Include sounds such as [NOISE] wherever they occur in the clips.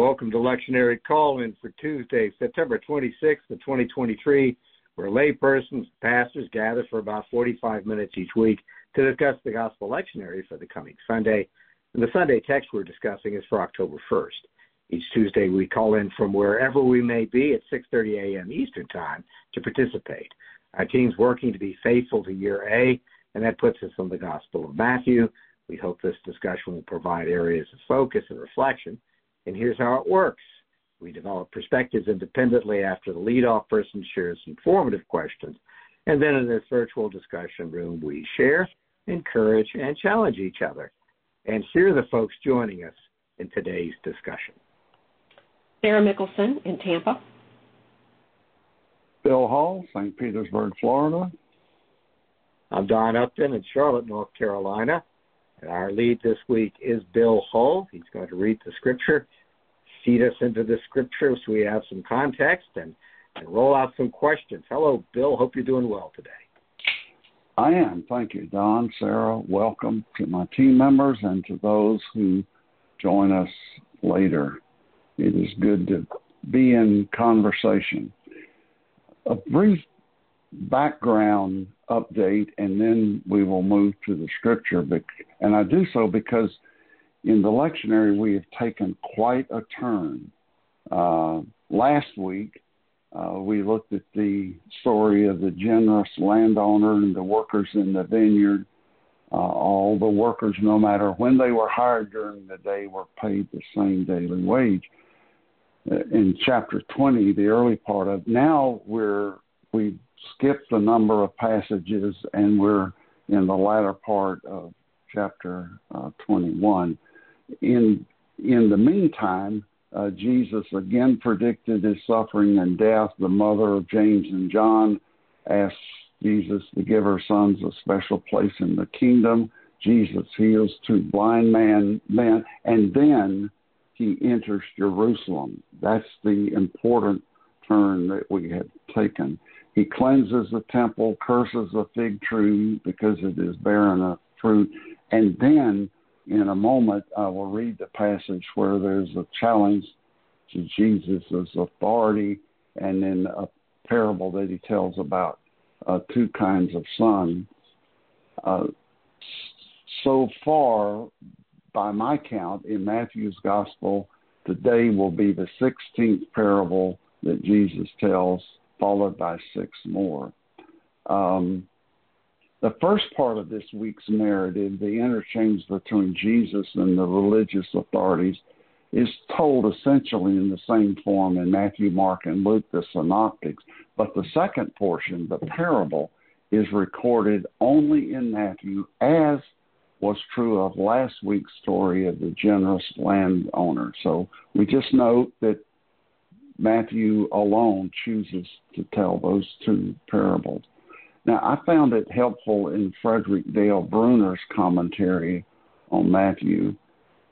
Welcome to Lectionary Call In for Tuesday, September 26th of 2023, where laypersons, pastors gather for about 45 minutes each week to discuss the Gospel Lectionary for the coming Sunday. And the Sunday text we're discussing is for October 1st. Each Tuesday we call in from wherever we may be at 6:30 a.m. Eastern Time to participate. Our team's working to be faithful to year A, and that puts us on the Gospel of Matthew. We hope this discussion will provide areas of focus and reflection. And here's how it works. We develop perspectives independently after the leadoff person shares informative questions. And then in this virtual discussion room, we share, encourage, and challenge each other. And here are the folks joining us in today's discussion. Sarah Mickelson in Tampa. Bill Hull, St. Petersburg, Florida. I'm Don Upton in Charlotte, North Carolina. And our lead this week is Bill Hull. He's going to read the scripture, feed us into the scripture so we have some context and, and roll out some questions. Hello, Bill. Hope you're doing well today. I am. Thank you, Don, Sarah. Welcome to my team members and to those who join us later. It is good to be in conversation. A brief background update, and then we will move to the scripture. And I do so because in the lectionary we have taken quite a turn. Uh, last week, uh, we looked at the story of the generous landowner and the workers in the vineyard. Uh, all the workers, no matter when they were hired during the day, were paid the same daily wage. Uh, in chapter 20, the early part of now we're we skipped a number of passages and we're in the latter part of chapter uh, 21. In in the meantime, uh, Jesus again predicted his suffering and death. The mother of James and John asked Jesus to give her sons a special place in the kingdom. Jesus heals two blind man, men, and then he enters Jerusalem. That's the important turn that we have taken. He cleanses the temple, curses the fig tree because it is barren of fruit, and then in a moment I will read the passage where there's a challenge to Jesus' authority, and then a parable that he tells about uh, two kinds of sons. Uh, so far, by my count, in Matthew's gospel, today will be the 16th parable that Jesus tells, followed by six more. Um, the first part of this week's narrative, the interchange between Jesus and the religious authorities, is told essentially in the same form in Matthew, Mark, and Luke, the synoptics. But the second portion, the parable, is recorded only in Matthew, as was true of last week's story of the generous landowner. So we just note that Matthew alone chooses to tell those two parables. Now, I found it helpful in Frederick Dale Bruner's commentary on Matthew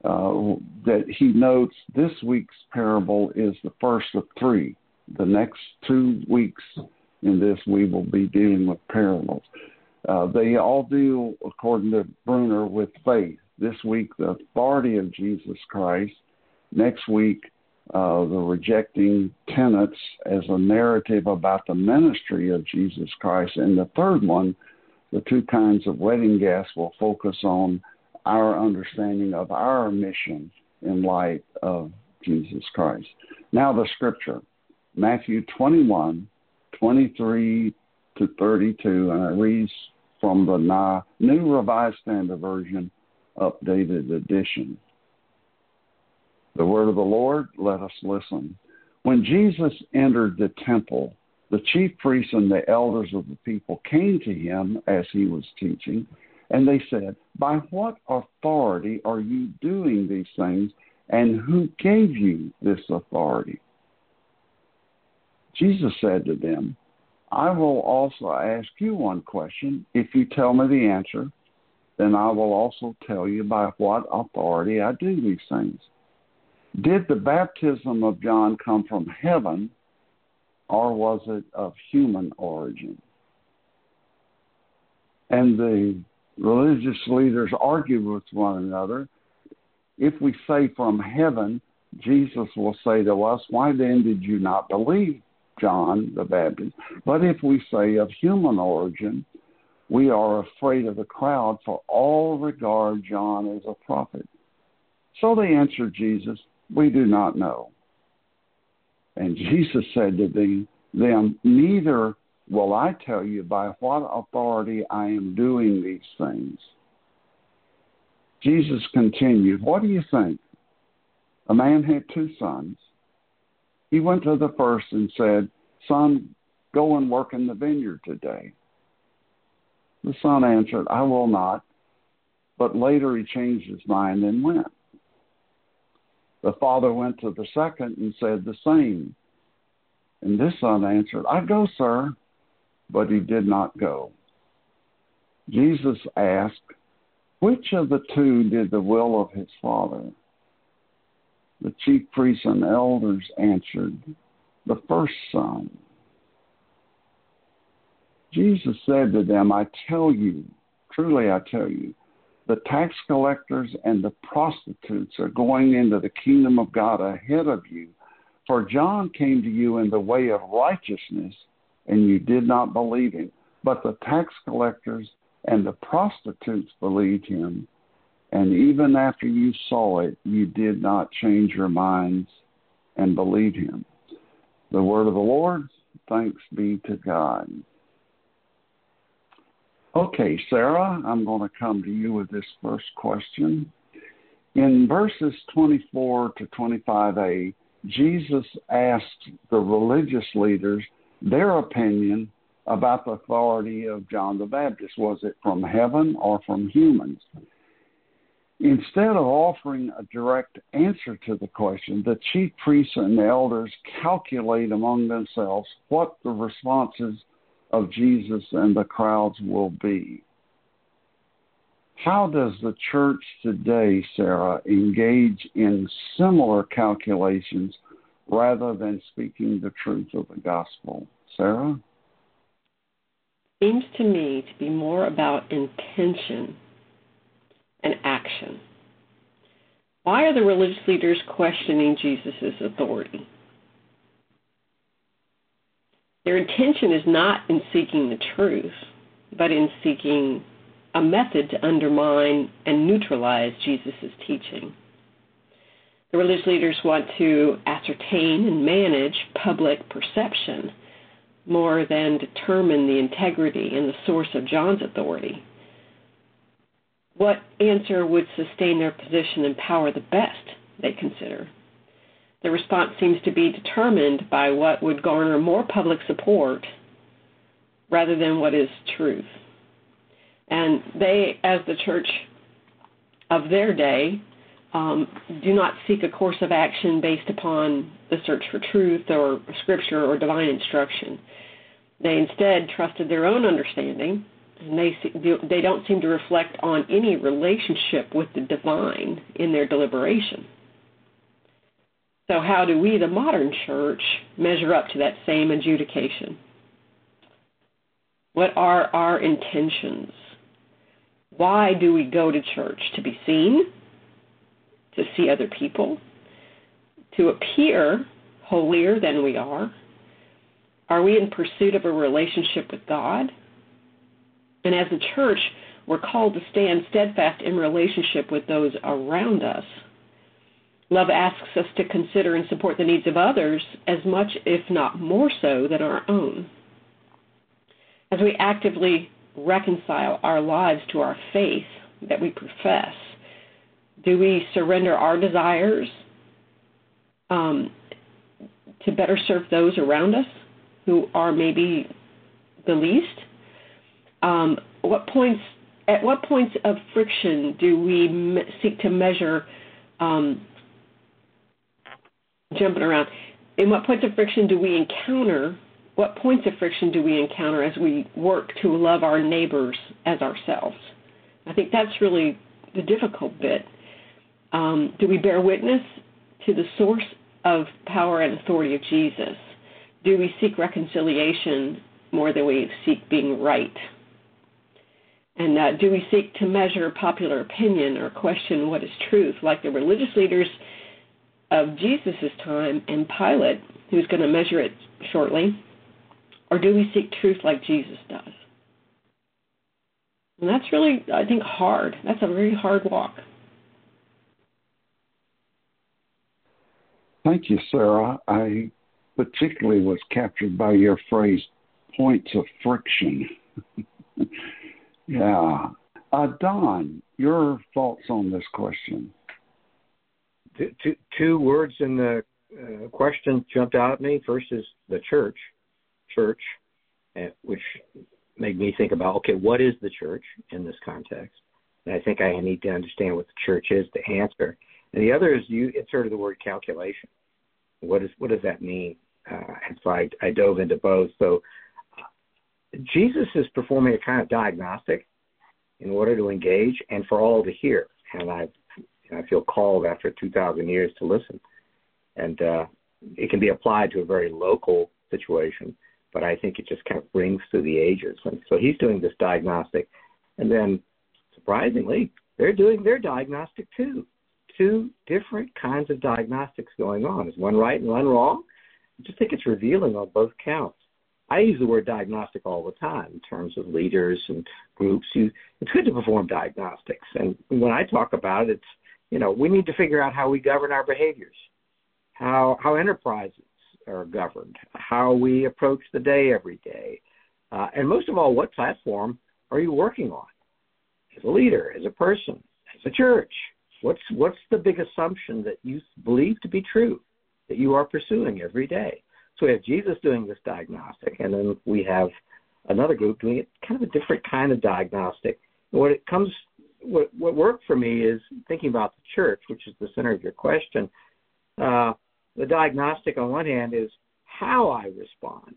uh, that he notes this week's parable is the first of three. The next two weeks in this, we will be dealing with parables. Uh, they all deal, according to Bruner, with faith. This week, the authority of Jesus Christ. Next week, uh, the rejecting tenants as a narrative about the ministry of Jesus Christ. And the third one, the two kinds of wedding guests, will focus on our understanding of our mission in light of Jesus Christ. Now, the scripture Matthew 21, 23 to 32, and it reads from the New Revised Standard Version, updated edition. The word of the Lord, let us listen. When Jesus entered the temple, the chief priests and the elders of the people came to him as he was teaching, and they said, By what authority are you doing these things, and who gave you this authority? Jesus said to them, I will also ask you one question. If you tell me the answer, then I will also tell you by what authority I do these things. Did the baptism of John come from heaven or was it of human origin? And the religious leaders argued with one another. If we say from heaven, Jesus will say to us, Why then did you not believe John the Baptist? But if we say of human origin, we are afraid of the crowd, for all regard John as a prophet. So they answered Jesus, We do not know. And Jesus said to them, Neither will I tell you by what authority I am doing these things. Jesus continued, What do you think? A man had two sons. He went to the first and said, Son, go and work in the vineyard today. The son answered, I will not. But later he changed his mind and went. The father went to the second and said the same. And this son answered, I go, sir. But he did not go. Jesus asked, Which of the two did the will of his father? The chief priests and elders answered, The first son. Jesus said to them, I tell you, truly I tell you, the tax collectors and the prostitutes are going into the kingdom of God ahead of you. For John came to you in the way of righteousness, and you did not believe him. But the tax collectors and the prostitutes believed him. And even after you saw it, you did not change your minds and believe him. The word of the Lord, thanks be to God. Okay, Sarah, I'm going to come to you with this first question. In verses 24 to 25a, Jesus asked the religious leaders their opinion about the authority of John the Baptist. Was it from heaven or from humans? Instead of offering a direct answer to the question, the chief priests and the elders calculate among themselves what the responses of Jesus and the crowds will be. How does the church today, Sarah, engage in similar calculations rather than speaking the truth of the gospel? Sarah? Seems to me to be more about intention and action. Why are the religious leaders questioning Jesus' authority? Their intention is not in seeking the truth, but in seeking a method to undermine and neutralize Jesus' teaching. The religious leaders want to ascertain and manage public perception more than determine the integrity and the source of John's authority. What answer would sustain their position and power the best, they consider. The response seems to be determined by what would garner more public support rather than what is truth. And they, as the church of their day, um, do not seek a course of action based upon the search for truth or scripture or divine instruction. They instead trusted their own understanding, and they they don't seem to reflect on any relationship with the divine in their deliberation. So, how do we, the modern church, measure up to that same adjudication? What are our intentions? Why do we go to church? To be seen? To see other people? To appear holier than we are? Are we in pursuit of a relationship with God? And as a church, we're called to stand steadfast in relationship with those around us Love asks us to consider and support the needs of others as much, if not more so, than our own. As we actively reconcile our lives to our faith that we profess, do we surrender our desires um, to better serve those around us who are maybe the least? Um, what points at what points of friction do we seek to measure um, jumping around. In what points of friction do we encounter? What points of friction do we encounter as we work to love our neighbors as ourselves? I think that's really the difficult bit. Um, do we bear witness to the source of power and authority of Jesus? Do we seek reconciliation more than we seek being right? And uh, do we seek to measure popular opinion or question what is truth, like the religious leaders of Jesus' time and Pilate, who's going to measure it shortly? Or do we seek truth like Jesus does? And that's really, I think, hard. That's a very hard walk. Thank you, Sarah. I particularly was captured by your phrase, points of friction. [LAUGHS] yeah. Uh, Don, your thoughts on this question? Two, words in the uh, question jumped out at me. First is the church, church, uh, which made me think about okay, what is the church in this context? And I think I need to understand what the church is to answer. And the other is you inserted the word calculation. What is what does that mean? Uh, and so I, I dove into both. So uh, Jesus is performing a kind of diagnostic in order to engage and for all to hear. And I, I feel called after 2,000 years to listen. And uh, it can be applied to a very local situation, but I think it just kind of rings through the ages. And so he's doing this diagnostic. And then, surprisingly, they're doing their diagnostic too. Two different kinds of diagnostics going on. Is one right and one wrong? I just think it's revealing on both counts. I use the word diagnostic all the time in terms of leaders and groups. You, it's good to perform diagnostics, and when I talk about it, it's you know we need to figure out how we govern our behaviors, how how enterprises are governed, how we approach the day every day, uh, and most of all, what platform are you working on as a leader, as a person, as a church? What's what's the big assumption that you believe to be true that you are pursuing every day? So we have Jesus doing this diagnostic, and then we have another group doing it kind of a different kind of diagnostic. What it comes, what what worked for me is thinking about the church, which is the center of your question. Uh, the diagnostic on one hand is how I respond,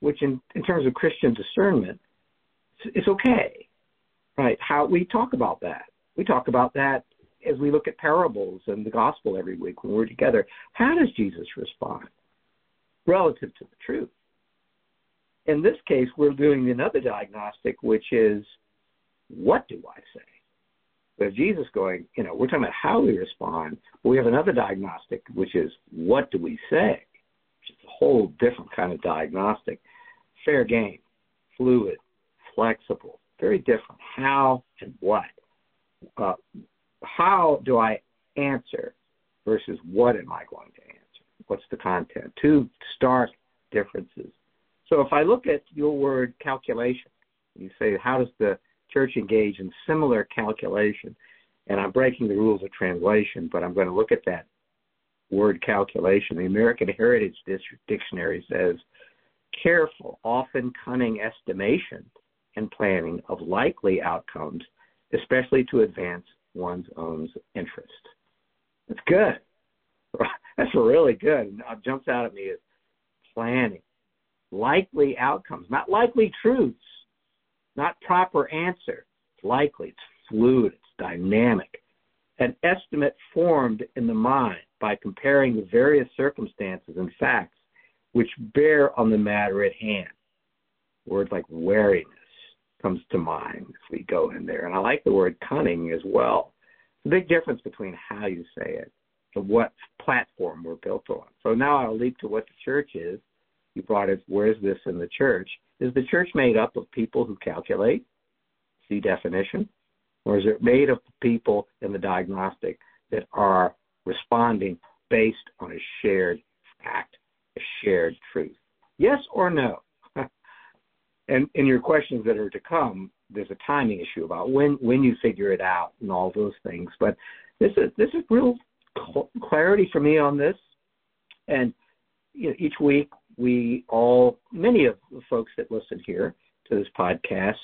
which in, in terms of Christian discernment, it's, it's okay, right? How we talk about that. We talk about that as we look at parables and the gospel every week when we're together. How does Jesus respond? relative to the truth. In this case, we're doing another diagnostic, which is what do I say? But Jesus going, you know, we're talking about how we respond. We have another diagnostic, which is what do we say? Which is a whole different kind of diagnostic. Fair game, fluid, flexible, very different. How and what? Uh, how do I answer versus what am I going to answer? What's the content? Two stark differences. So if I look at your word calculation, you say, how does the church engage in similar calculation? And I'm breaking the rules of translation, but I'm going to look at that word calculation. The American Heritage Dictionary says careful, often cunning estimation and planning of likely outcomes, especially to advance one's own interest. That's good. [LAUGHS] That's really good. What jumps out at me is planning, likely outcomes, not likely truths, not proper answer. It's likely, it's fluid, it's dynamic. An estimate formed in the mind by comparing the various circumstances and facts which bear on the matter at hand. Words like wariness comes to mind if we go in there. And I like the word cunning as well. It's a big difference between how you say it and what platform we're built on. So now I'll leap to what the church is. You brought it, where's this in the church? Is the church made up of people who calculate? See definition? Or is it made up of people in the diagnostic that are responding based on a shared fact, a shared truth? Yes or no? [LAUGHS] and in your questions that are to come, there's a timing issue about when when you figure it out and all those things. But this is this is real clarity for me on this. And you know, each week, we all, many of the folks that listen here to this podcast,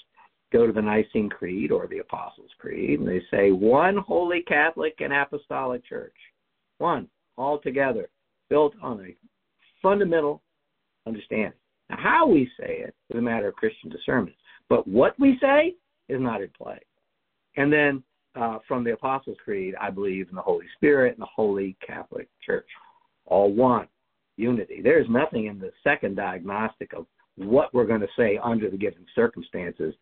go to the Nicene Creed or the Apostles' Creed, and they say, one holy Catholic and Apostolic Church. One, all together, built on a fundamental understanding. Now, how we say it is a matter of Christian discernment, but what we say is not in play. And then uh, from the Apostles' Creed, I believe in the Holy Spirit and the Holy Catholic Church, all one, unity. There's nothing in the second diagnostic of what we're going to say under the given circumstances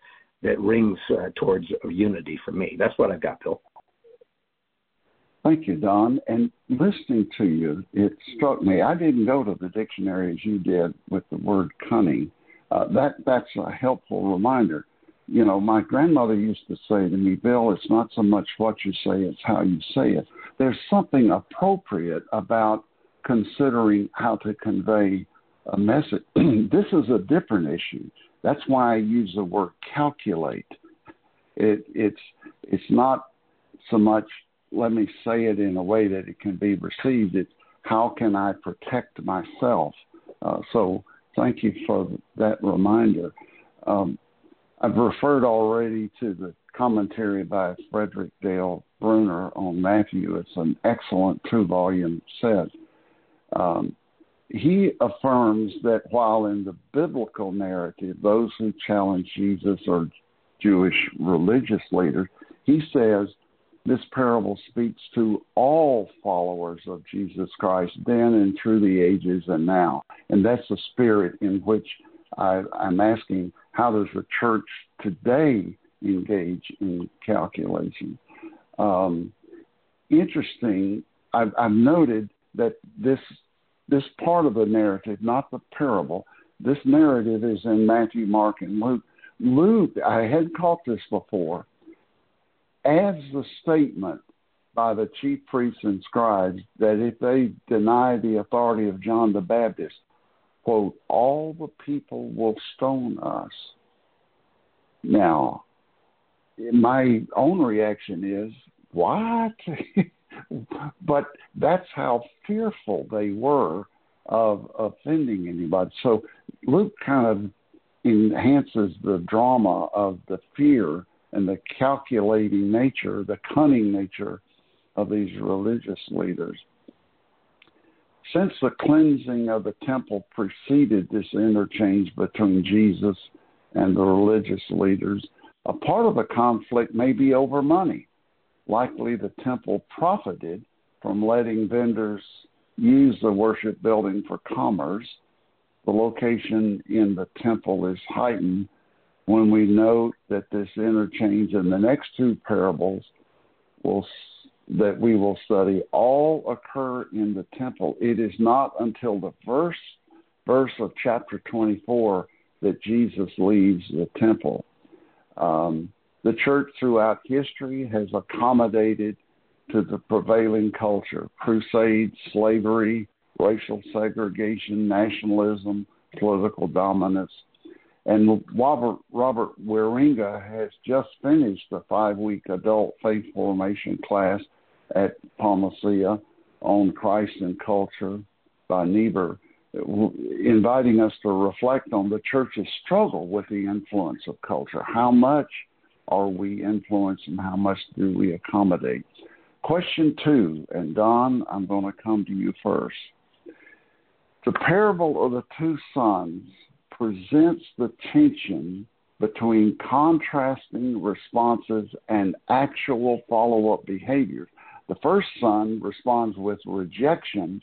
that rings uh, towards unity for me. That's what I've got, Bill. Thank you, Don. And listening to you, it struck me. I didn't go to the dictionary as you did with the word cunning. Uh, that that's a helpful reminder. You know, my grandmother used to say to me, Bill, it's not so much what you say, it's how you say it. There's something appropriate about considering how to convey a message. [CLEARS THROAT] this is a different issue. That's why I use the word calculate. It, it's it's not so much let me say it in a way that it can be received. It's how can I protect myself? Uh, so thank you for that reminder. Um, I've referred already to the commentary by Frederick Dale Bruner on Matthew. It's an excellent two volume set. Um, he affirms that while in the biblical narrative, those who challenge Jesus are Jewish religious leaders, he says this parable speaks to all followers of Jesus Christ then and through the ages and now. And that's the spirit in which I, I'm asking how does the church today engage in calculation? Um, interesting, I've, I've noted that this this part of the narrative, not the parable, this narrative is in Matthew, Mark, and Luke. Luke, I had caught this before adds the statement by the chief priests and scribes that if they deny the authority of John the Baptist, quote, all the people will stone us. Now, my own reaction is, what? [LAUGHS] but that's how fearful they were of offending anybody. So Luke kind of enhances the drama of the fear and the calculating nature, the cunning nature of these religious leaders. Since the cleansing of the temple preceded this interchange between Jesus and the religious leaders, a part of the conflict may be over money. Likely the temple profited from letting vendors use the worship building for commerce. The location in the temple is heightened when we note that this interchange in the next two parables will that we will study all occur in the temple. It is not until the first verse of chapter 24 that Jesus leaves the temple. Um, the church throughout history has accommodated to the prevailing culture crusades, slavery, racial segregation, nationalism, political dominance, and Robert, Robert Wieringa has just finished a five week adult faith formation class at Palma Ceia on Christ and Culture by Niebuhr, inviting us to reflect on the church's struggle with the influence of culture. How much are we influenced and how much do we accommodate? Question two, and Don, I'm going to come to you first. The parable of the two sons presents the tension between contrasting responses and actual follow up behaviors. The first son responds with rejection,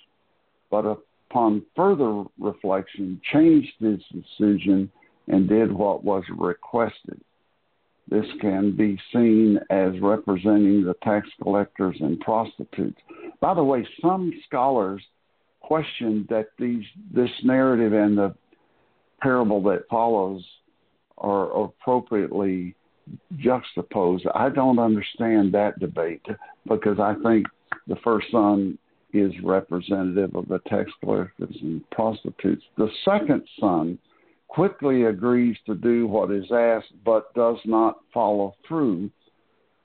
but upon further reflection, changed his decision and did what was requested. This can be seen as representing the tax collectors and prostitutes. By the way, some scholars question that these this narrative and the parable that follows are appropriately juxtaposed. I don't understand that debate because I think the first son is representative of the tax collectors and prostitutes. The second son quickly agrees to do what is asked but does not follow through,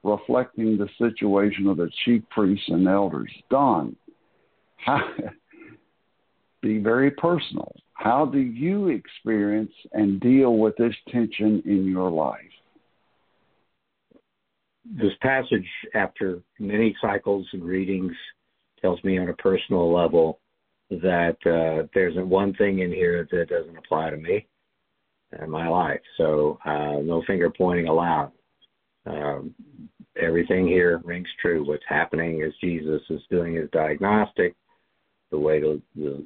reflecting the situation of the chief priests and elders. Don, [LAUGHS] be very personal. How do you experience and deal with this tension in your life? This passage, after many cycles and readings, tells me on a personal level that uh, there's one thing in here that doesn't apply to me and my life. So, uh, no finger pointing allowed. Um, everything here rings true. What's happening is Jesus is doing his diagnostic the way the, the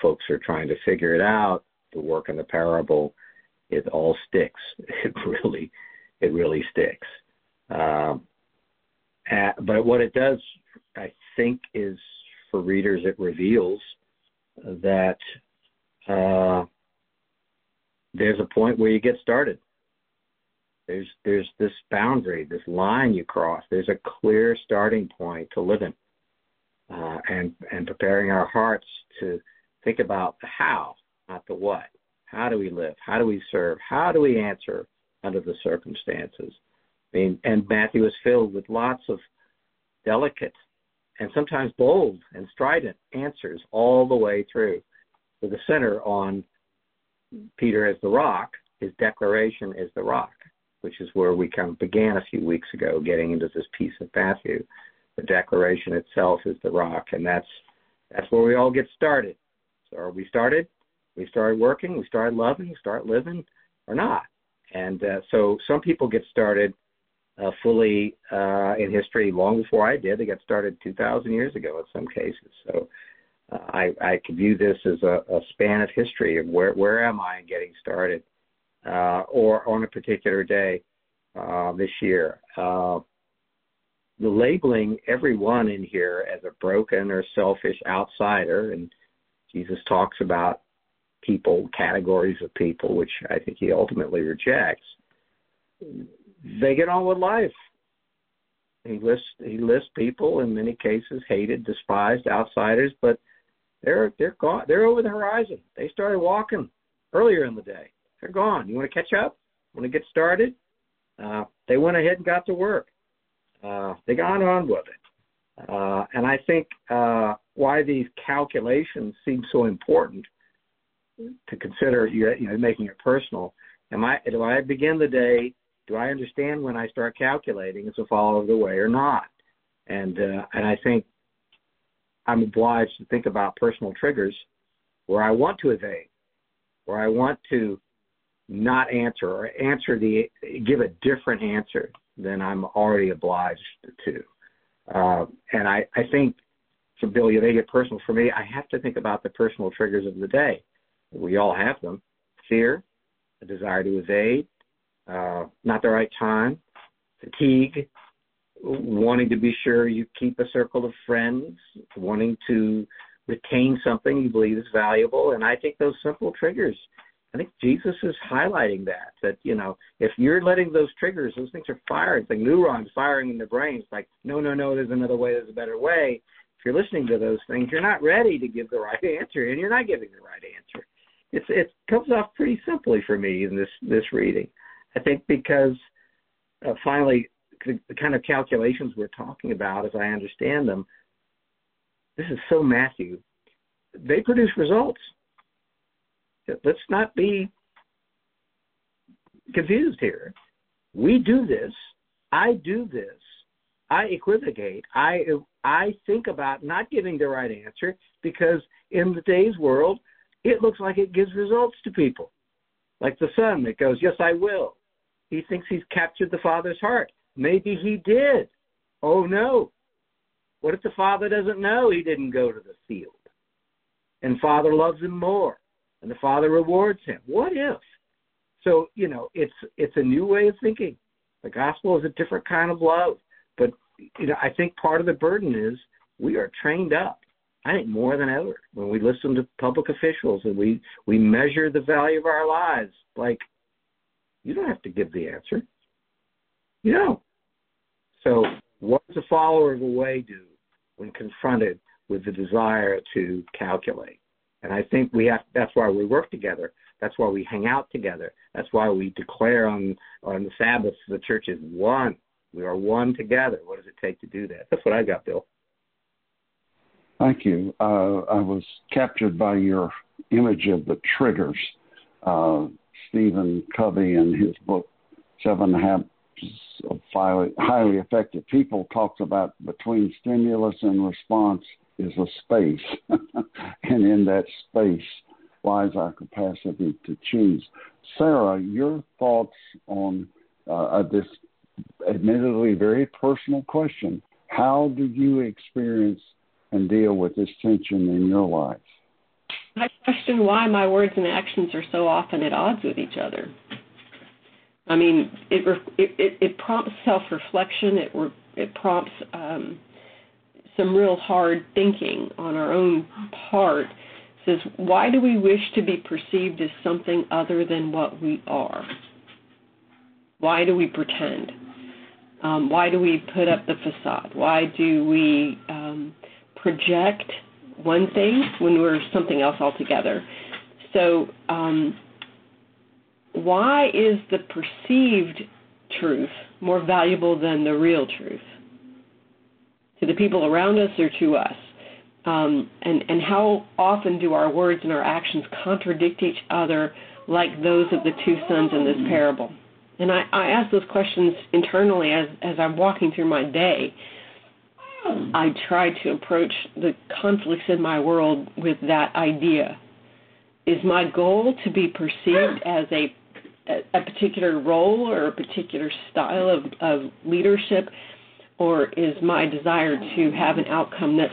folks are trying to figure it out, the work in the parable, it all sticks. [LAUGHS] It really, it really sticks. Um, at, but what it does I think is for readers it reveals that uh, there's a point where you get started. There's there's this boundary, this line you cross. There's a clear starting point to live in, uh, and and preparing our hearts to think about the how, not the what. How do we live? How do we serve? How do we answer under the circumstances? I mean, and Matthew is filled with lots of delicate and sometimes bold and strident answers all the way through, with the center on Peter as the rock. His declaration is the rock, which is where we kind of began a few weeks ago, getting into this piece of Matthew. The declaration itself is the rock, and that's that's where we all get started. So, are we started? We started working. We started loving. We start living, or not? And uh, so, some people get started uh, fully uh, in history long before I did. They got started 2,000 years ago in some cases. So I, I could view this as a, a span of history of where where am I in getting started, uh, or on a particular day uh, this year. Uh, the labeling everyone in here as a broken or selfish outsider, and Jesus talks about people, categories of people, which I think he ultimately rejects they get on with life. He lists he lists people in many cases hated, despised, outsiders, but they're they're gone. They're over the horizon. They started walking earlier in the day. They're gone. You want to catch up? Want to get started? Uh, they went ahead and got to work. Uh, they got on with it. Uh, and I think uh, why these calculations seem so important to consider, you know, making it personal. Am I do I begin the day do I understand when I start calculating it's a follow of the way or not? And uh, and I think I'm obliged to think about personal triggers where I want to evade, where I want to not answer or answer the give a different answer than I'm already obliged to. Uh, and I, I think for Bill, make it personal for me. I have to think about the personal triggers of the day. We all have them: fear, a desire to evade, uh, not the right time, fatigue, wanting to be sure you keep a circle of friends, wanting to retain something you believe is valuable. And I think those simple triggers, I think Jesus is highlighting that, that, you know, if you're letting those triggers, those things are firing, like neurons firing in the brain. It's like, no, no, no, there's another way, there's a better way. If you're listening to those things, you're not ready to give the right answer, and you're not giving the right answer. It's it comes off pretty simply for me in this this reading. I think because uh, finally, the, kind of calculations we're talking about, as I understand them, this is so Matthew. They produce results. Let's not be confused here. We do this. I do this. I equivocate. I I think about not giving the right answer because in the day's world, it looks like it gives results to people. Like the son that goes, Yes, I will. He thinks he's captured the father's heart. Maybe he did. Oh no. What if the father doesn't know he didn't go to the field? And father loves him more. And the father rewards him. What if? So, you know, it's it's a new way of thinking. The gospel is a different kind of love. But you know, I think part of the burden is we are trained up. I think more than ever when we listen to public officials and we we measure the value of our lives like you don't have to give the answer. You don't. So, what does a follower of the way do when confronted with the desire to calculate? And I think we have. That's why we work together. That's why we hang out together. That's why we declare on on the Sabbath the church is one. We are one together. What does it take to do that? That's what I got, Bill. Thank you. Uh, I was captured by your image of the triggers. Uh, Stephen Covey in his book Seven Habits of Highly Effective People talks about between stimulus and response is a space, [LAUGHS] and in that space lies our capacity to choose. Sarah, your thoughts on uh, this admittedly very personal question. How do you experience and deal with this tension in your life? I question why my words and actions are so often at odds with each other. I mean, it it it, prompts self-reflection. It it prompts um, some real hard thinking on our own part. It says, why do we wish to be perceived as something other than what we are? Why do we pretend? Um, why do we put up the facade? Why do we um, project one thing when we're something else altogether? So, um, why is the perceived truth more valuable than the real truth? To the people around us or to us? Um, and, and how often do our words and our actions contradict each other like those of the two sons in this parable? And I, I ask those questions internally as, as I'm walking through my day. I try to approach the conflicts in my world with that idea. Is my goal to be perceived as a a particular role or a particular style of, of leadership, or is my desire to have an outcome that's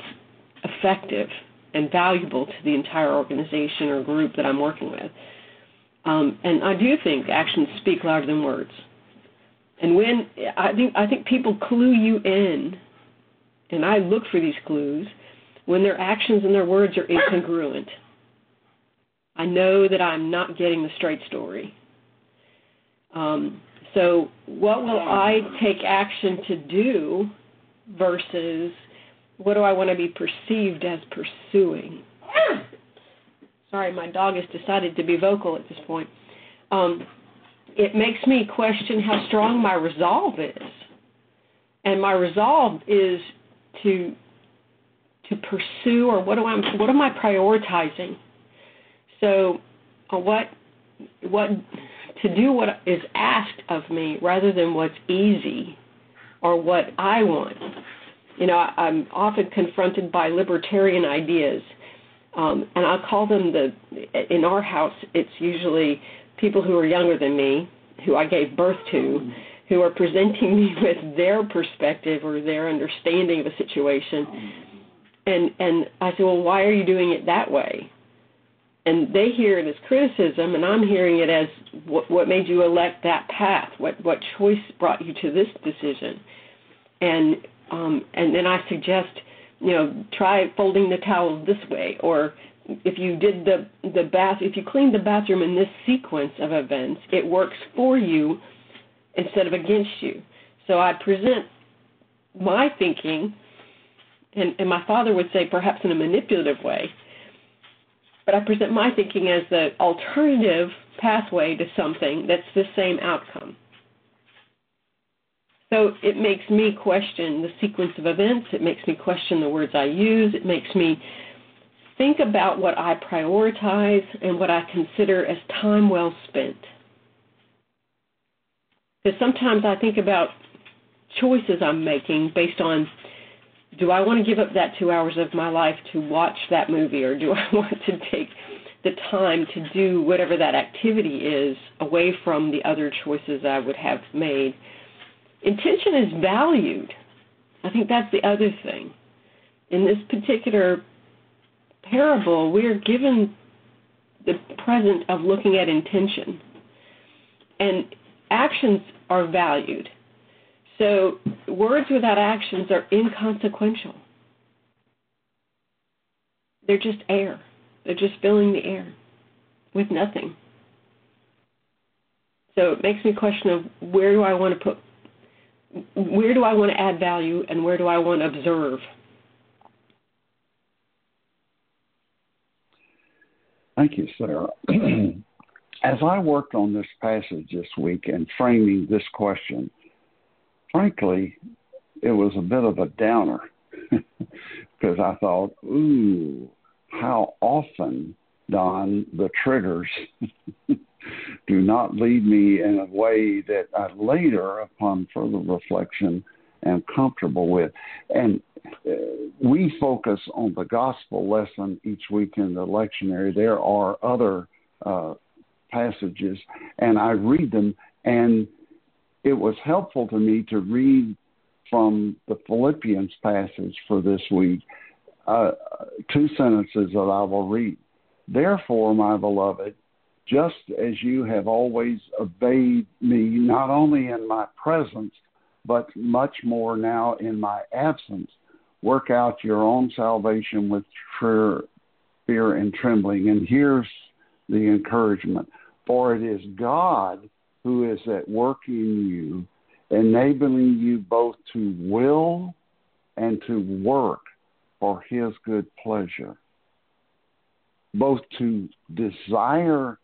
effective and valuable to the entire organization or group that I'm working with? Um, and I do think actions speak louder than words. And when I think I think people clue you in, and I look for these clues when their actions and their words are incongruent. I know that I'm not getting the straight story. Um, so, what will I take action to do versus what do I want to be perceived as pursuing? [COUGHS] Sorry, my dog has decided to be vocal at this point. Um, it makes me question how strong my resolve is. And my resolve is to to pursue or what do I what am I prioritizing? So uh, what what to do what is asked of me rather than what's easy or what I want. You know, I'm often confronted by libertarian ideas um, and I call them the. In our house, it's usually people who are younger than me, who I gave birth to, who are presenting me [LAUGHS] with their perspective or their understanding of a situation, and and I say, well, why are you doing it that way? And they hear it as criticism, and I'm hearing it as what, what made you elect that path? What what choice brought you to this decision? And um, and then I suggest you know, try folding the towels this way, or if you did the the bath, if you cleaned the bathroom in this sequence of events, it works for you instead of against you. So I present my thinking, and, and my father would say perhaps in a manipulative way, but I present my thinking as the alternative pathway to something that's the same outcome. So it makes me question the sequence of events. It makes me question the words I use. It makes me think about what I prioritize and what I consider as time well spent. Because sometimes I think about choices I'm making based on do I want to give up that two hours of my life to watch that movie or do [LAUGHS] I want to take the time to do whatever that activity is away from the other choices I would have made? intention is valued. I think that's the other thing. In this particular parable, we are given the present of looking at intention. And actions are valued. So words without actions are inconsequential. They're just air. They're just filling the air with nothing. So it makes me question of where do I want to put where do I want to add value and where do I want to observe? Thank you, Sarah. [CLEARS THROAT] As I worked on this passage this week and framing this question, frankly, it was a bit of a downer [LAUGHS] because I thought, ooh, how often, Don, the triggers [LAUGHS] do not lead me in a way that I later, upon further reflection, am comfortable with. And uh, we focus on the gospel lesson each week in the lectionary. There are other uh, passages, and I read them, and it was helpful to me to read from the Philippians passage for this week uh, two sentences that I will read. Therefore, my beloved, just as you have always obeyed me, not only in my presence, but much more now in my absence. work out your own salvation with fear, fear and trembling. And here's the encouragement For it is God who is at work in you, enabling you both to will and to work for his good pleasure, both to desire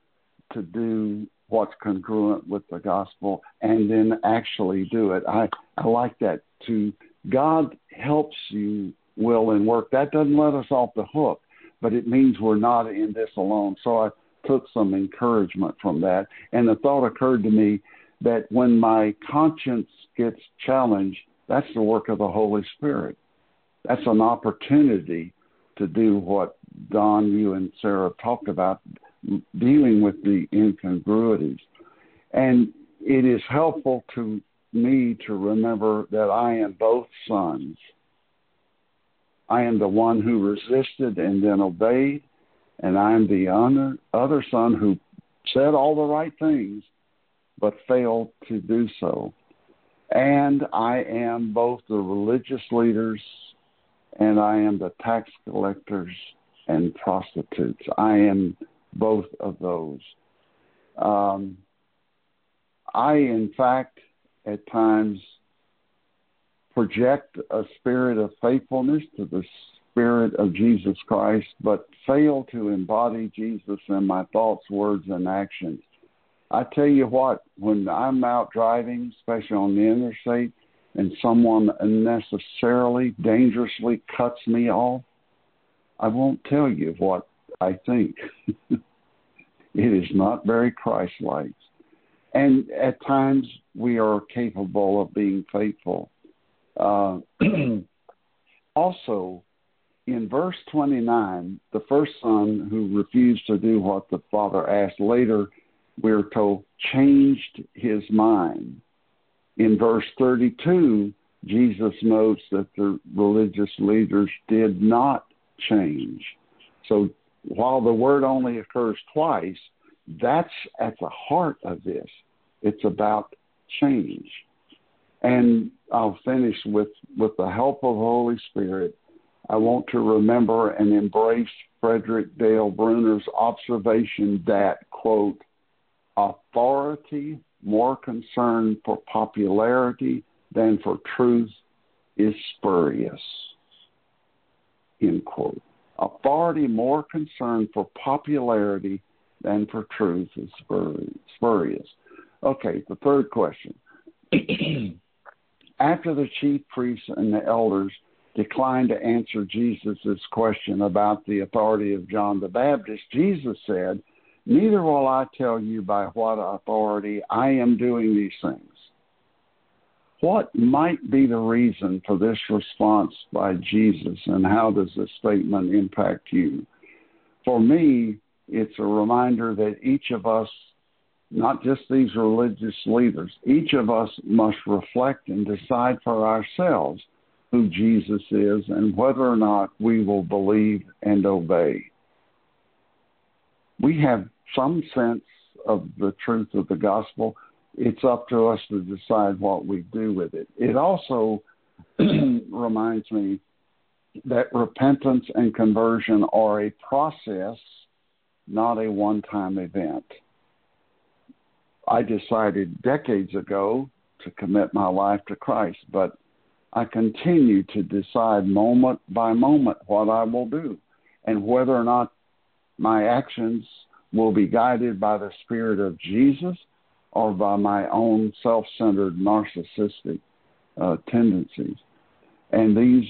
to do what's congruent with the gospel and then actually do it. I, I like that too. God helps you will and work. That doesn't let us off the hook, but it means we're not in this alone. So I took some encouragement from that. And the thought occurred to me that when my conscience gets challenged, that's the work of the Holy Spirit. That's an opportunity to do what Don, you, and Sarah talked about dealing with the incongruities. And it is helpful to me to remember that I am both sons. I am the one who resisted and then obeyed, and I am the other son who said all the right things but failed to do so. And I am both the religious leaders and I am the tax collectors and prostitutes. I am both of those. Um, I, in fact, at times project a spirit of faithfulness to the Spirit of Jesus Christ, but fail to embody Jesus in my thoughts, words, and actions. I tell you what, when I'm out driving, especially on the interstate, and someone unnecessarily, dangerously cuts me off, I won't tell you what I think. [LAUGHS] it is not very Christ like. And at times we are capable of being faithful. Uh, [CLEARS THROAT] also, in verse 29, the first son who refused to do what the father asked later, we're told, changed his mind. In verse 32, Jesus notes that the religious leaders did not change. So while the word only occurs twice, that's at the heart of this. It's about change. And I'll finish with, with the help of the Holy Spirit. I want to remember and embrace Frederick Dale Bruner's observation that, quote, authority more concerned for popularity than for truth is spurious, end quote. Authority more concerned for popularity than for truth is spurious. Okay, the third question. [CLEARS THROAT] After the chief priests and the elders declined to answer Jesus' question about the authority of John the Baptist, Jesus said, Neither will I tell you by what authority I am doing these things. What might be the reason for this response by Jesus, and how does this statement impact you? For me, it's a reminder that each of us not just these religious leaders. Each of us must reflect and decide for ourselves who Jesus is and whether or not we will believe and obey. We have some sense of the truth of the gospel. It's up to us to decide what we do with it. It also [CLEARS THROAT] reminds me that repentance and conversion are a process, not a one time event. I decided decades ago to commit my life to Christ, but I continue to decide moment by moment what I will do and whether or not my actions will be guided by the Spirit of Jesus or by my own self centered narcissistic uh, tendencies. And these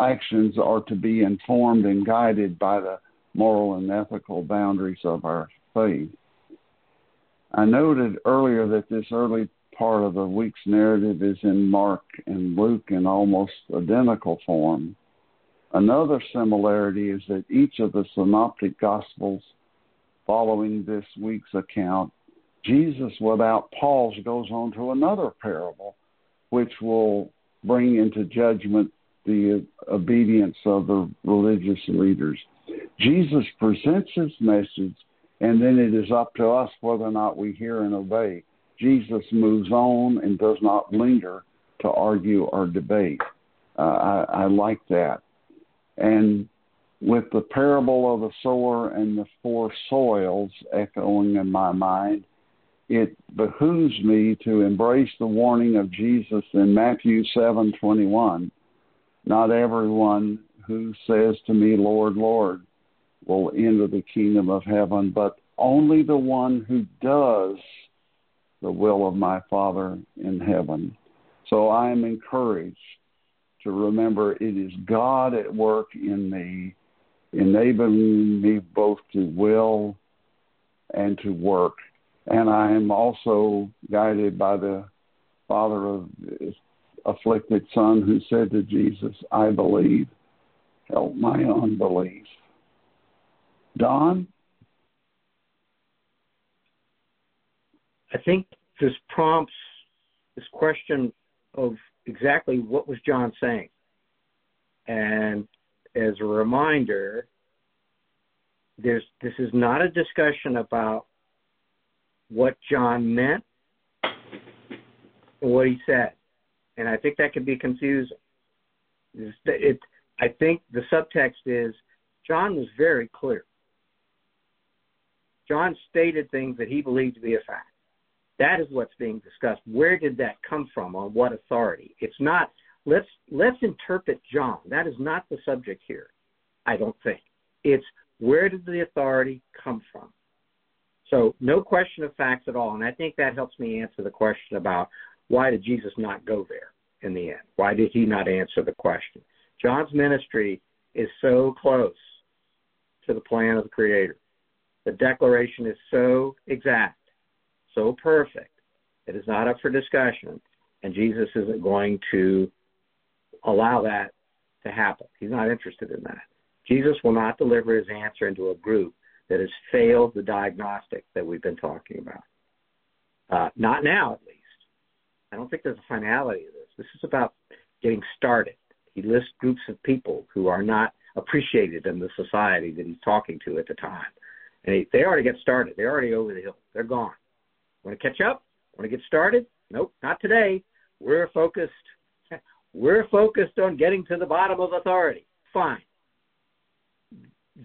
actions are to be informed and guided by the moral and ethical boundaries of our faith. I noted earlier that this early part of the week's narrative is in Mark and Luke in almost identical form. Another similarity is that each of the synoptic gospels following this week's account, Jesus, without pause, goes on to another parable, which will bring into judgment the obedience of the religious leaders. Jesus presents his message and then it is up to us whether or not we hear and obey. Jesus moves on and does not linger to argue or debate. Uh, I, I like that. And with the parable of the sower and the four soils echoing in my mind, it behooves me to embrace the warning of Jesus in Matthew 7:21. Not everyone who says to me, "Lord, Lord," will enter the kingdom of heaven, but only the one who does the will of my Father in heaven. So I am encouraged to remember it is God at work in me, enabling me both to will and to work. And I am also guided by the father of afflicted son who said to Jesus, I believe, help my unbelief. Don? I think this prompts this question of exactly what was John saying. And as a reminder, there's this is not a discussion about what John meant and what he said. And I think that can be confusing. It, it, I think the subtext is John was very clear. John stated things that he believed to be a fact. That is what's being discussed. Where did that come from? On what authority? It's not. Let's let's interpret John. That is not the subject here. I don't think. It's where did the authority come from? So no question of facts at all. And I think that helps me answer the question about why did Jesus not go there in the end? Why did he not answer the question? John's ministry is so close to the plan of the Creator. The declaration is so exact, so perfect, it is not up for discussion, and Jesus isn't going to allow that to happen. He's not interested in that. Jesus will not deliver his answer into a group that has failed the diagnostic that we've been talking about. Uh, not now, at least. I don't think there's a finality to this. This is about getting started. He lists groups of people who are not appreciated in the society that he's talking to at the time. And he, they already get started. They're already over the hill. They're gone. Want to catch up? Want to get started? Nope, not today. We're focused. [LAUGHS] We're focused on getting to the bottom of authority. Fine.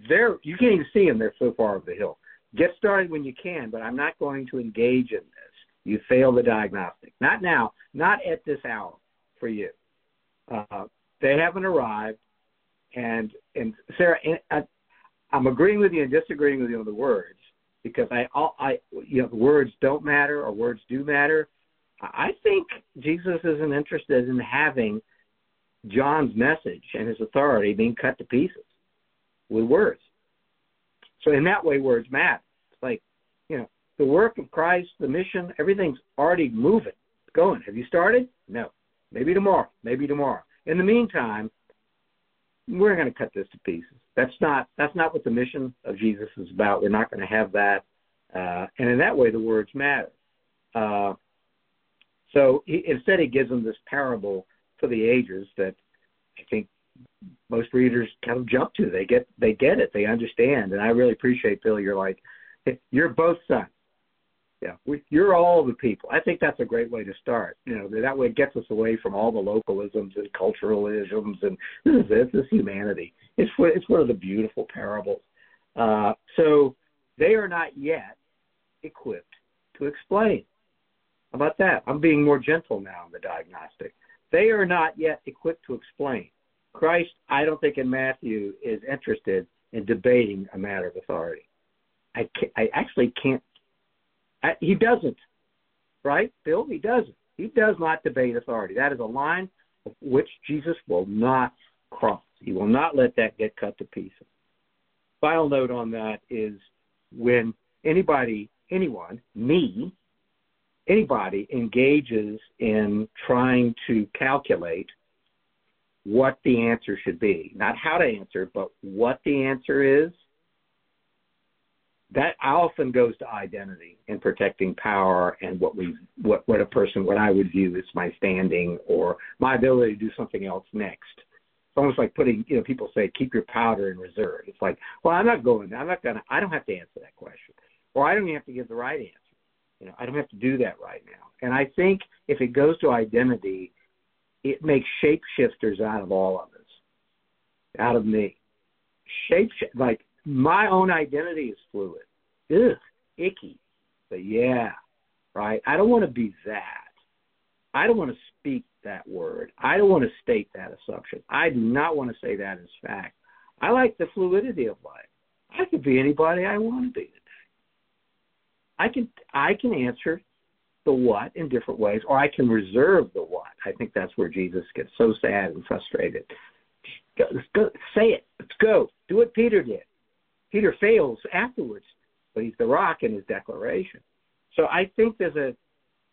They're you can't even see them. They're so far up the hill. Get started when you can, but I'm not going to engage in this. You fail the diagnostic. Not now. Not at this hour for you. Uh, they haven't arrived, and and Sarah, I, I'm agreeing with you and disagreeing with you on the words because I, all I, you know, words don't matter or words do matter. I think Jesus isn't interested in having John's message and his authority being cut to pieces with words. So in that way, words matter. It's like, you know, the work of Christ, the mission, everything's already moving, going. Have you started? No. Maybe tomorrow. Maybe tomorrow. In the meantime, we're going to cut this to pieces. That's not that's not what the mission of Jesus is about. We're not going to have that, uh, and in that way, the words matter. Uh, so he, instead, he gives them this parable for the ages that I think most readers kind of jump to. They get they get it. They understand, and I really appreciate Bill. You're like you're both sons. Yeah, we, you're all the people. I think that's a great way to start. You know, that way it gets us away from all the localisms and culturalisms, and this is. This is humanity. It's it's one of the beautiful parables. Uh, so they are not yet equipped to explain. How about that? I'm being more gentle now in the diagnostic. They are not yet equipped to explain. Christ, I don't think in Matthew is interested in debating a matter of authority. I, I actually can't Uh, he doesn't, right, Bill? He doesn't. He does not debate authority. That is a line of which Jesus will not cross. He will not let that get cut to pieces. Final note on that is when anybody, anyone, me, anybody engages in trying to calculate what the answer should be, not how to answer, but what the answer is, that often goes to identity and protecting power and what we what what a person what I would view as my standing or my ability to do something else next. It's almost like putting you know people say keep your powder in reserve. It's like well I'm not going I'm not gonna I don't have to answer that question or I don't even have to give the right answer. You know I don't have to do that right now. And I think if it goes to identity, it makes shapeshifters out of all of us, out of me. Shape like my own identity is fluid. Ugh, icky. But yeah, right? I don't want to be that. I don't want to speak that word. I don't want to state that assumption. I do not want to say that as fact. I like the fluidity of life. I can be anybody I want to be today. I can I can answer the what in different ways, or I can reserve the what. I think that's where Jesus gets so sad and frustrated. Go, go, say it. Let's go. Do what Peter did. Peter fails afterwards, but he's the rock in his declaration. So I think there's a,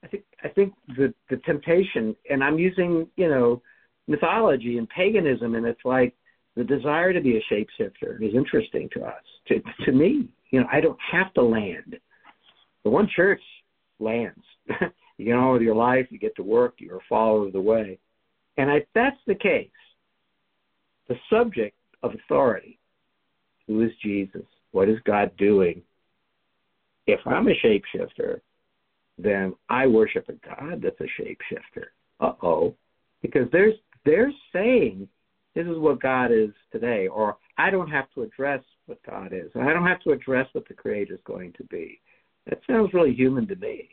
I think I think the the temptation, and I'm using you know mythology and paganism, and it's like the desire to be a shapeshifter is interesting to us. To to me, you know, I don't have to land. The one church lands. [LAUGHS] you get on with your life, you get to work, you're a follower of the way. And if that's the case, the subject of authority, who is Jesus? What is God doing? If I'm a shapeshifter, then I worship a God that's a shapeshifter. Uh oh. Because there's they're saying this is what God is today, or I don't have to address what God is. I don't have to address what the Creator is going to be. That sounds really human to me.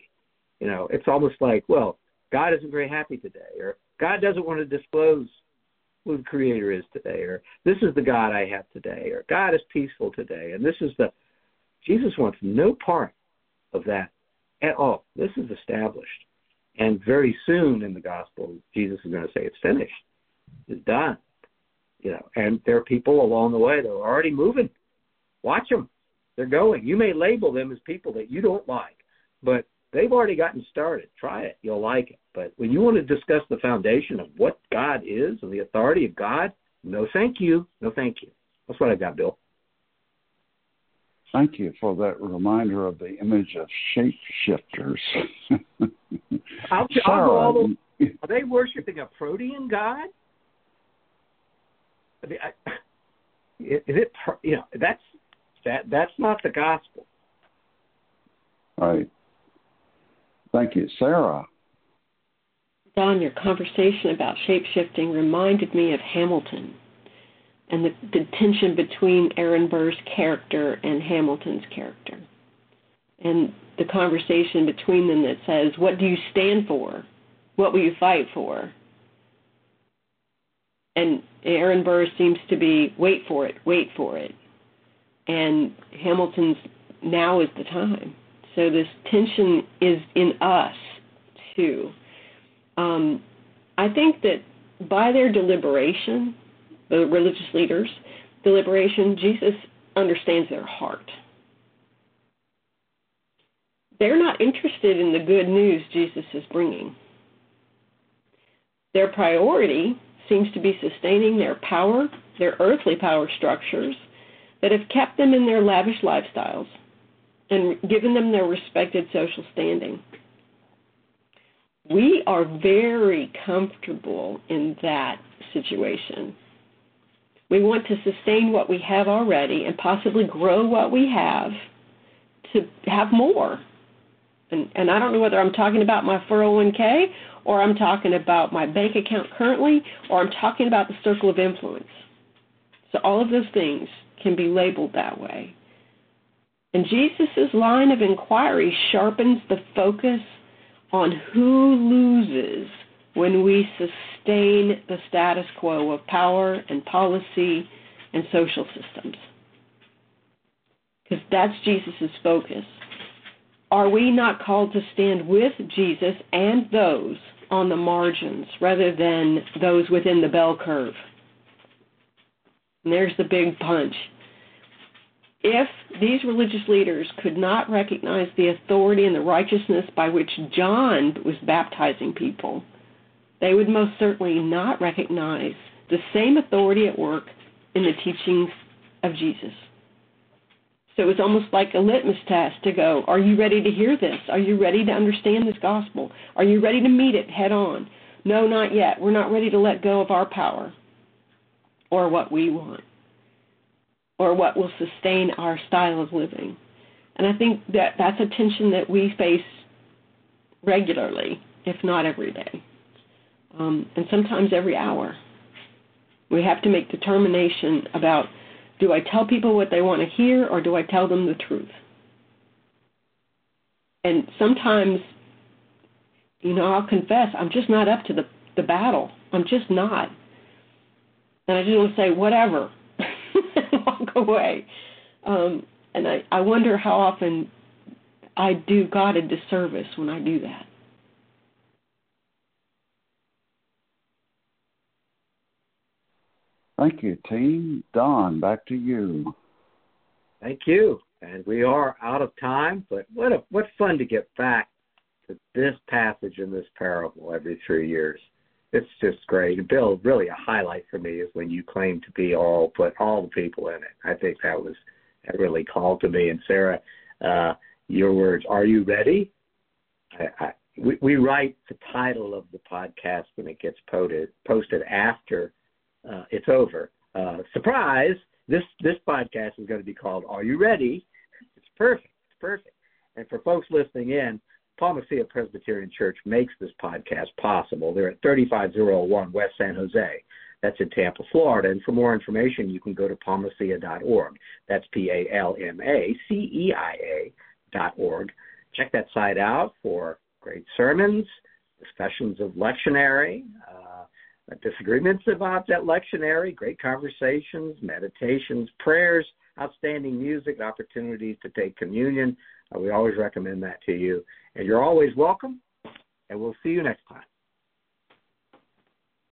You know, it's almost like, well, God isn't very happy today, or God doesn't want to disclose who the Creator is today, or this is the God I have today, or God is peaceful today, and this is the. Jesus wants no part of that at all. This is established. And very soon in the gospel, Jesus is going to say, It's finished. It's done. You know, and there are people along the way that are already moving. Watch them. They're going. You may label them as people that you don't like, but they've already gotten started. Try it. You'll like it. But when you want to discuss the foundation of what God is and the authority of God, no thank you. No thank you. That's what I got, Bill. Thank you for that reminder of the image of shapeshifters. [LAUGHS] I'll, I'll go all the, are they worshiping a protean god? I mean, I, is it you know that's that that's not the gospel. Right. Thank you, Sarah. Don, your conversation about shapeshifting reminded me of Hamilton and the, the tension between Aaron Burr's character and Hamilton's character. And the conversation between them that says, What do you stand for? What will you fight for? And Aaron Burr seems to be, Wait for it, wait for it. And Hamilton's, Now is the time. So this tension is in us too. Um, I think that by their deliberation, the religious leaders' deliberation, Jesus understands their heart. They're not interested in the good news Jesus is bringing. Their priority seems to be sustaining their power, their earthly power structures that have kept them in their lavish lifestyles and given them their respected social standing. We are very comfortable in that situation. We want to sustain what we have already and possibly grow what we have to have more. And, and I don't know whether I'm talking about my 401k or I'm talking about my bank account currently or I'm talking about the circle of influence. So all of those things can be labeled that way. And Jesus' line of inquiry sharpens the focus on who loses when we sustain the status quo of power and policy and social systems. Because that's Jesus' focus. Are we not called to stand with Jesus and those on the margins rather than those within the bell curve? And there's the big punch. If these religious leaders could not recognize the authority and the righteousness by which John was baptizing people, they would most certainly not recognize the same authority at work in the teachings of Jesus. So it's almost like a litmus test to go, are you ready to hear this? Are you ready to understand this gospel? Are you ready to meet it head on? No, not yet. We're not ready to let go of our power or what we want or what will sustain our style of living. And I think that that's a tension that we face regularly, if not every day. um, and sometimes every hour. We have to make determination about do I tell people what they want to hear or do I tell them the truth? And sometimes, you know, I'll confess, I'm just not up to the, the battle. I'm just not. And I just want to say, whatever, [LAUGHS] walk away. Um, and I, I wonder how often I do God a disservice when I do that. Thank you, team. Don, back to you. Thank you. And we are out of time, but what a what fun to get back to this passage in this parable every three years. It's just great. Bill, really a highlight for me is when you claim to be all, put all the people in it. I think that was that really called to me. And Sarah, uh, your words, are you ready? I, I, we, we write the title of the podcast when it gets posted, posted after uh, it's over. Uh, surprise! This this podcast is going to be called "Are You Ready?" It's perfect. It's perfect. And for folks listening in, Palma Ceia Presbyterian Church makes this podcast possible. They're at 3501 West San Jose. That's in Tampa, Florida. And for more information, you can go to palmaceia.org. That's P A L M A C E I A dot org. Check that site out for great sermons, discussions of lectionary, uh, disagreements about that lectionary, great conversations, meditations, prayers, outstanding music, opportunities to take communion. Uh, we always recommend that to you. And you're always welcome, and we'll see you next time.